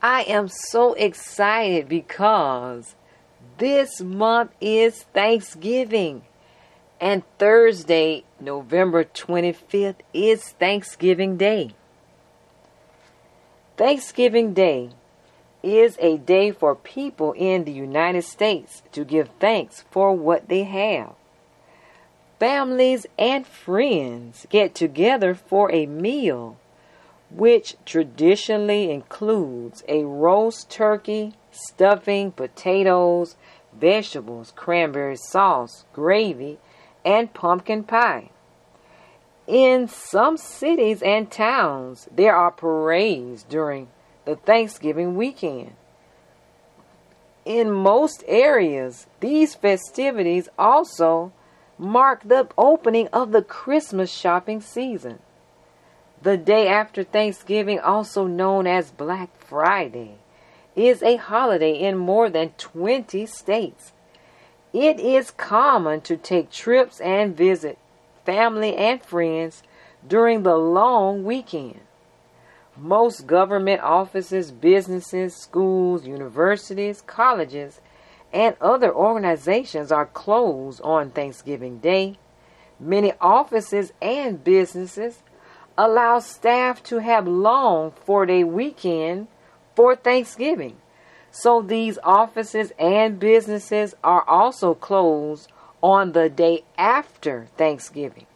I am so excited because this month is Thanksgiving. And Thursday, November 25th, is Thanksgiving Day. Thanksgiving Day is a day for people in the United States to give thanks for what they have. Families and friends get together for a meal, which traditionally includes a roast turkey, stuffing, potatoes, vegetables, cranberry sauce, gravy, and pumpkin pie. In some cities and towns, there are parades during the Thanksgiving weekend. In most areas, these festivities also mark the opening of the Christmas shopping season. The day after Thanksgiving, also known as Black Friday, is a holiday in more than 20 states. It is common to take trips and visit family and friends during the long weekend. Most government offices, businesses, schools, universities, colleges, and other organizations are closed on Thanksgiving Day. Many offices and businesses allow staff to have long four day weekend for Thanksgiving. So these offices and businesses are also closed on the day after Thanksgiving.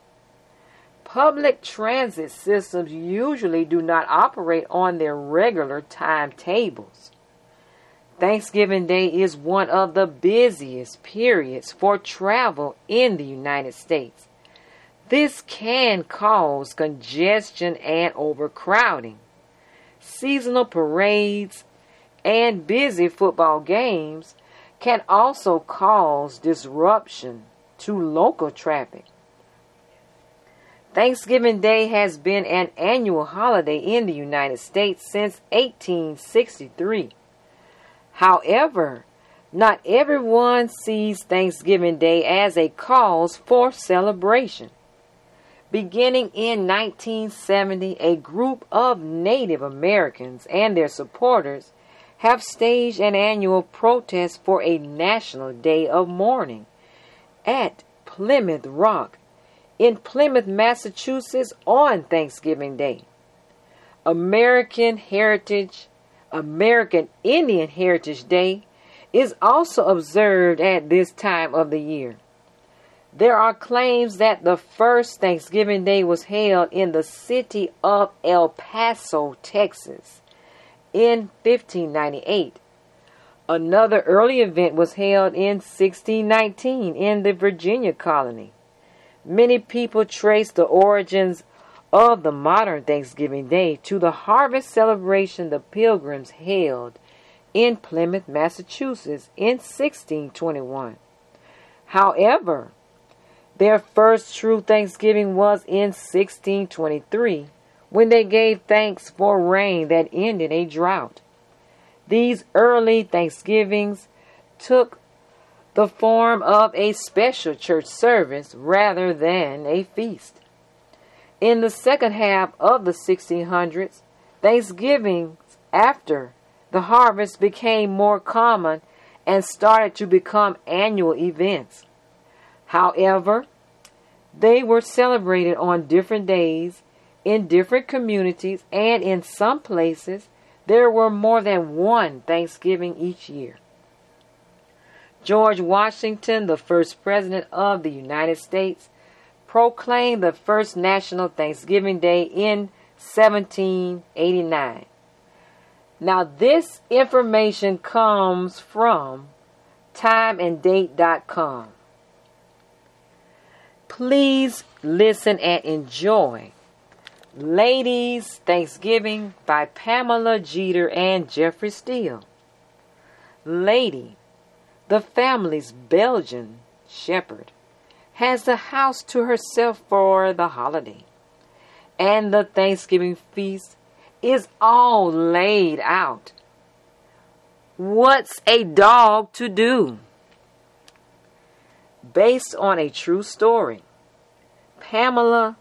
Public transit systems usually do not operate on their regular timetables. Thanksgiving Day is one of the busiest periods for travel in the United States. This can cause congestion and overcrowding. Seasonal parades and busy football games can also cause disruption to local traffic. Thanksgiving Day has been an annual holiday in the United States since 1863. However, not everyone sees Thanksgiving Day as a cause for celebration. Beginning in 1970, a group of Native Americans and their supporters have staged an annual protest for a national day of mourning at Plymouth Rock in Plymouth, Massachusetts on Thanksgiving Day. American Heritage, American Indian Heritage Day is also observed at this time of the year. There are claims that the first Thanksgiving Day was held in the city of El Paso, Texas in 1598. Another early event was held in 1619 in the Virginia colony. Many people trace the origins of the modern Thanksgiving Day to the harvest celebration the Pilgrims held in Plymouth, Massachusetts in 1621. However, their first true Thanksgiving was in 1623 when they gave thanks for rain that ended a drought. These early Thanksgivings took the form of a special church service rather than a feast. In the second half of the 1600s, Thanksgivings after the harvest became more common and started to become annual events. However, they were celebrated on different days in different communities, and in some places, there were more than one Thanksgiving each year. George Washington, the first president of the United States, proclaimed the first National Thanksgiving Day in 1789. Now, this information comes from timeanddate.com. Please listen and enjoy Lady's Thanksgiving by Pamela Jeter and Jeffrey Steele. Lady the family's Belgian shepherd has the house to herself for the holiday, and the Thanksgiving feast is all laid out. What's a dog to do? Based on a true story, Pamela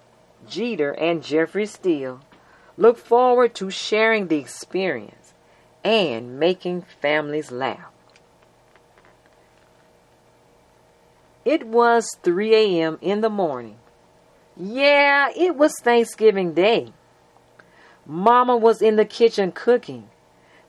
Jeter and Jeffrey Steele look forward to sharing the experience and making families laugh. It was 3 a.m. in the morning. Yeah, it was Thanksgiving Day. Mama was in the kitchen cooking.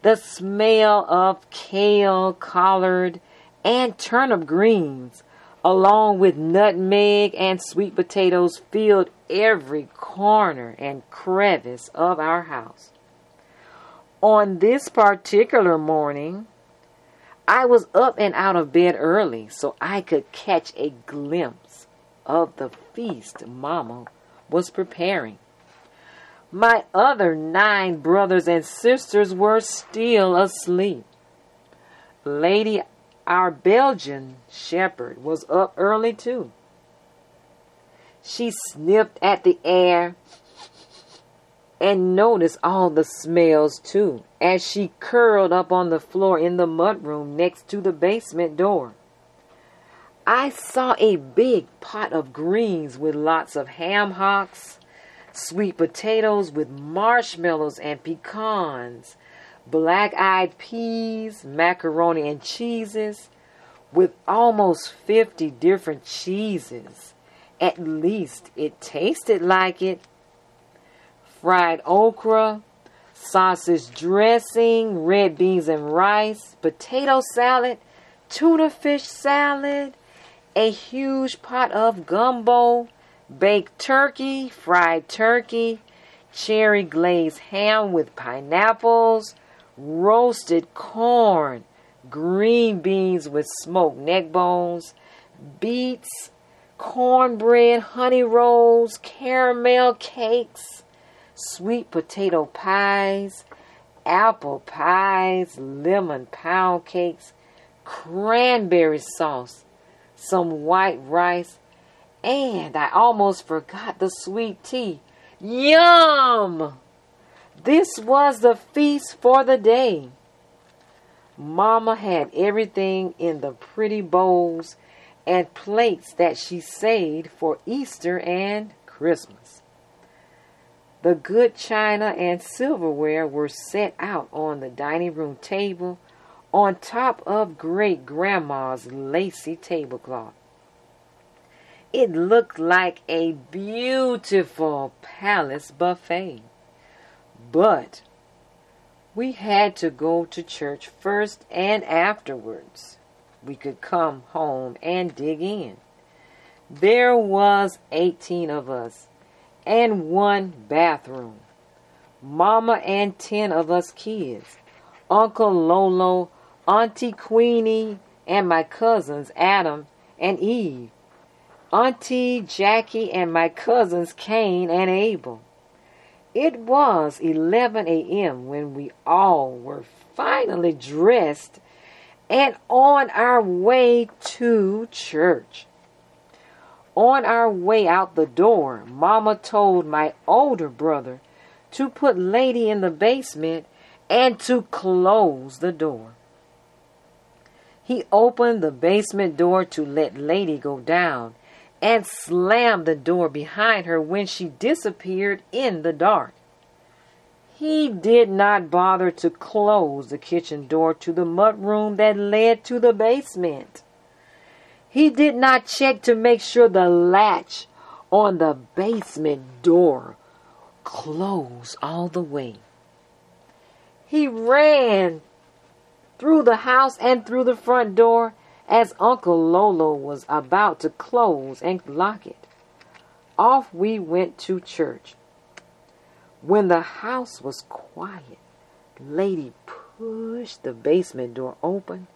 The smell of kale, collard, and turnip greens, along with nutmeg and sweet potatoes, filled every corner and crevice of our house. On this particular morning, I was up and out of bed early so I could catch a glimpse of the feast Mama was preparing. My other nine brothers and sisters were still asleep. Lady, our Belgian shepherd, was up early too. She sniffed at the air and noticed all the smells too as she curled up on the floor in the mudroom next to the basement door. I saw a big pot of greens with lots of ham hocks, sweet potatoes with marshmallows and pecans, black eyed peas, macaroni and cheeses, with almost 50 different cheeses. At least it tasted like it. Fried okra, sausage dressing, red beans and rice, potato salad, tuna fish salad, a huge pot of gumbo, baked turkey, fried turkey, cherry glazed ham with pineapples, roasted corn, green beans with smoked neck bones, beets, cornbread, honey rolls, caramel cakes, sweet potato pies, apple pies, lemon pound cakes, cranberry sauce, some white rice, and I almost forgot the sweet tea. Yum! This was the feast for the day. Mama had everything in the pretty bowls and plates that she saved for Easter and Christmas. The good china and silverware were set out on the dining room table on top of great grandma's lacy tablecloth. It looked like a beautiful palace buffet. But we had to go to church first and afterwards. We could come home and dig in. There was 18 of us and one bathroom. Mama and 10 of us kids. Uncle Lolo Auntie Queenie, and my cousins Adam and Eve, Auntie Jackie, and my cousins Cain and Abel. It was 11 a.m. when we all were finally dressed and on our way to church. On our way out the door, Mama told my older brother to put Lady in the basement and to close the door. He opened the basement door to let Lady go down and slammed the door behind her when she disappeared in the dark. He did not bother to close the kitchen door to the mudroom that led to the basement. He did not check to make sure the latch on the basement door closed all the way. He ran through the house and through the front door as Uncle Lolo was about to close and lock it. Off we went to church. When the house was quiet, Lady pushed the basement door open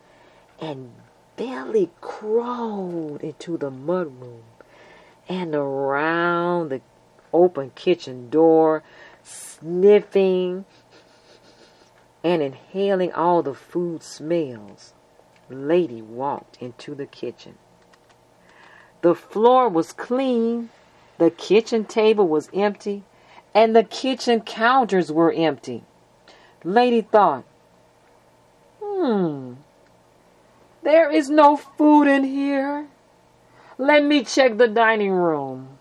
and belly crawled into the mudroom and around the open kitchen door, sniffing and inhaling all the food smells, Lady walked into the kitchen. The floor was clean, the kitchen table was empty, and the kitchen counters were empty. Lady thought, hmm, there is no food in here. Let me check the dining room.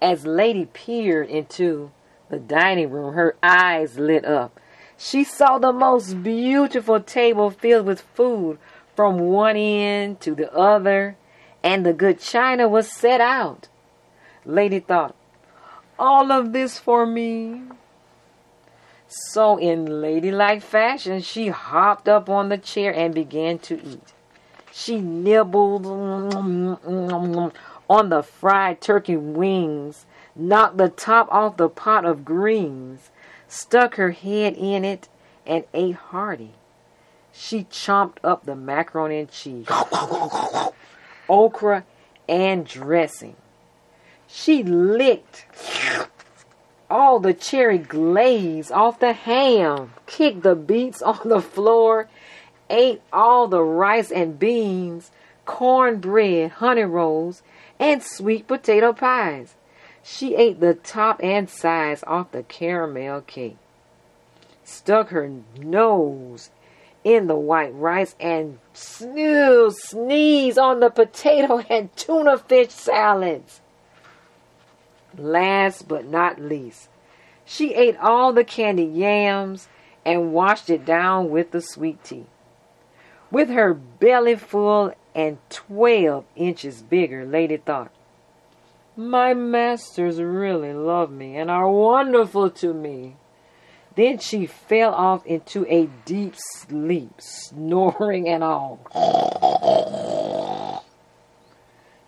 As Lady peered into the dining room, her eyes lit up. She saw the most beautiful table filled with food from one end to the other, and the good china was set out. Lady thought, all of this for me. So, in ladylike fashion, she hopped up on the chair and began to eat. She nibbled on the fried turkey wings, knocked the top off the pot of greens, stuck her head in it, and ate hearty. She chomped up the macaroni and cheese, okra, and dressing. She licked all the cherry glaze off the ham, kicked the beets on the floor, ate all the rice and beans, cornbread, honey rolls, and sweet potato pies. She ate the top and sides off the caramel cake, stuck her nose in the white rice, and snoo, sneezed on the potato and tuna fish salads. Last but not least, she ate all the candied yams and washed it down with the sweet tea. With her belly full and twelve inches bigger, Lady thought, My masters really love me and are wonderful to me. Then she fell off into a deep sleep, snoring and all.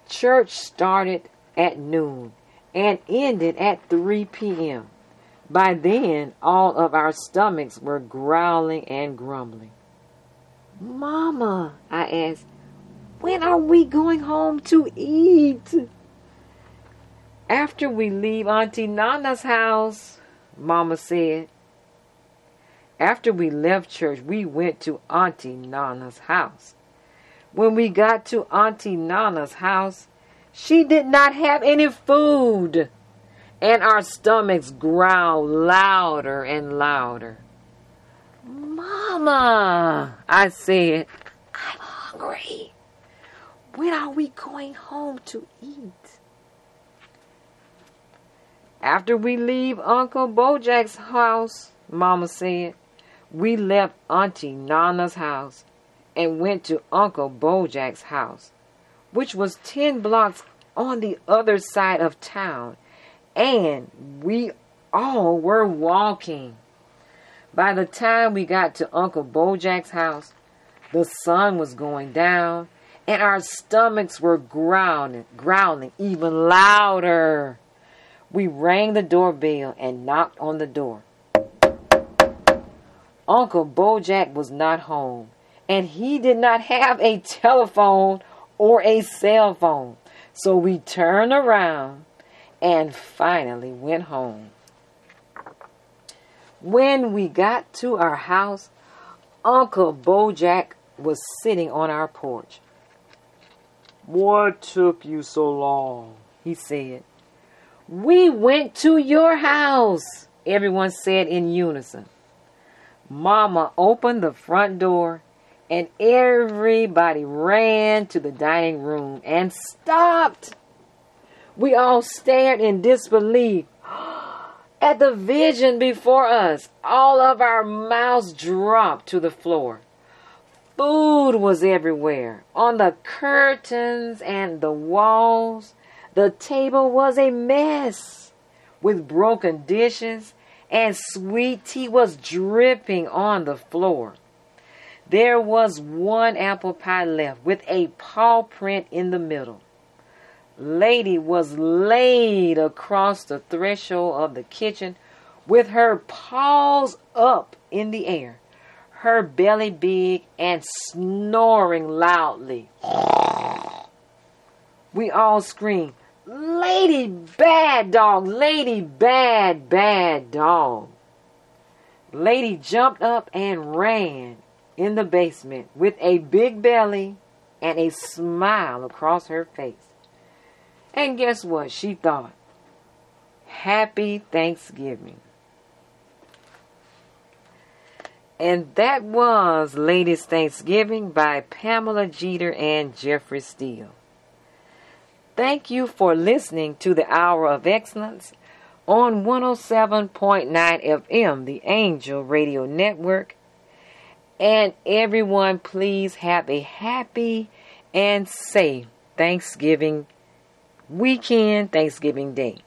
Church started at noon and ended at 3 p.m. By then, all of our stomachs were growling and grumbling. Mama, I asked, when are we going home to eat? After we leave Auntie Nana's house, Mama said. After we left church, we went to Auntie Nana's house. When we got to Auntie Nana's house, she did not have any food, and our stomachs growled louder and louder. Mama, I said, I'm hungry. When are we going home to eat? After we leave Uncle Bojack's house, Mama said, we left Auntie Nana's house and went to Uncle Bojack's house which was 10 blocks on the other side of town, and we all were walking. By the time we got to Uncle Bojack's house, the sun was going down, and our stomachs were growling, growling even louder. We rang the doorbell and knocked on the door. Uncle Bojack was not home, and he did not have a telephone or a cell phone. So we turned around and finally went home. When we got to our house, Uncle Bojack was sitting on our porch. What took you so long? he said. We went to your house, everyone said in unison. Mama opened the front door and everybody ran to the dining room and stopped. We all stared in disbelief at the vision before us. All of our mouths dropped to the floor. Food was everywhere, on the curtains and the walls. The table was a mess with broken dishes, and sweet tea was dripping on the floor. There was one apple pie left with a paw print in the middle. Lady was laid across the threshold of the kitchen with her paws up in the air, her belly big and snoring loudly. We all screamed, Lady Bad Dog! Lady Bad Bad Dog! Lady jumped up and ran in the basement with a big belly and a smile across her face. And guess what? She thought, Happy Thanksgiving. And that was Lady's Thanksgiving by Pamela Jeter and Jeffrey Steele. Thank you for listening to the Hour of Excellence on 107.9 FM, the Angel Radio Network. And everyone, please have a happy and safe Thanksgiving weekend, Thanksgiving Day.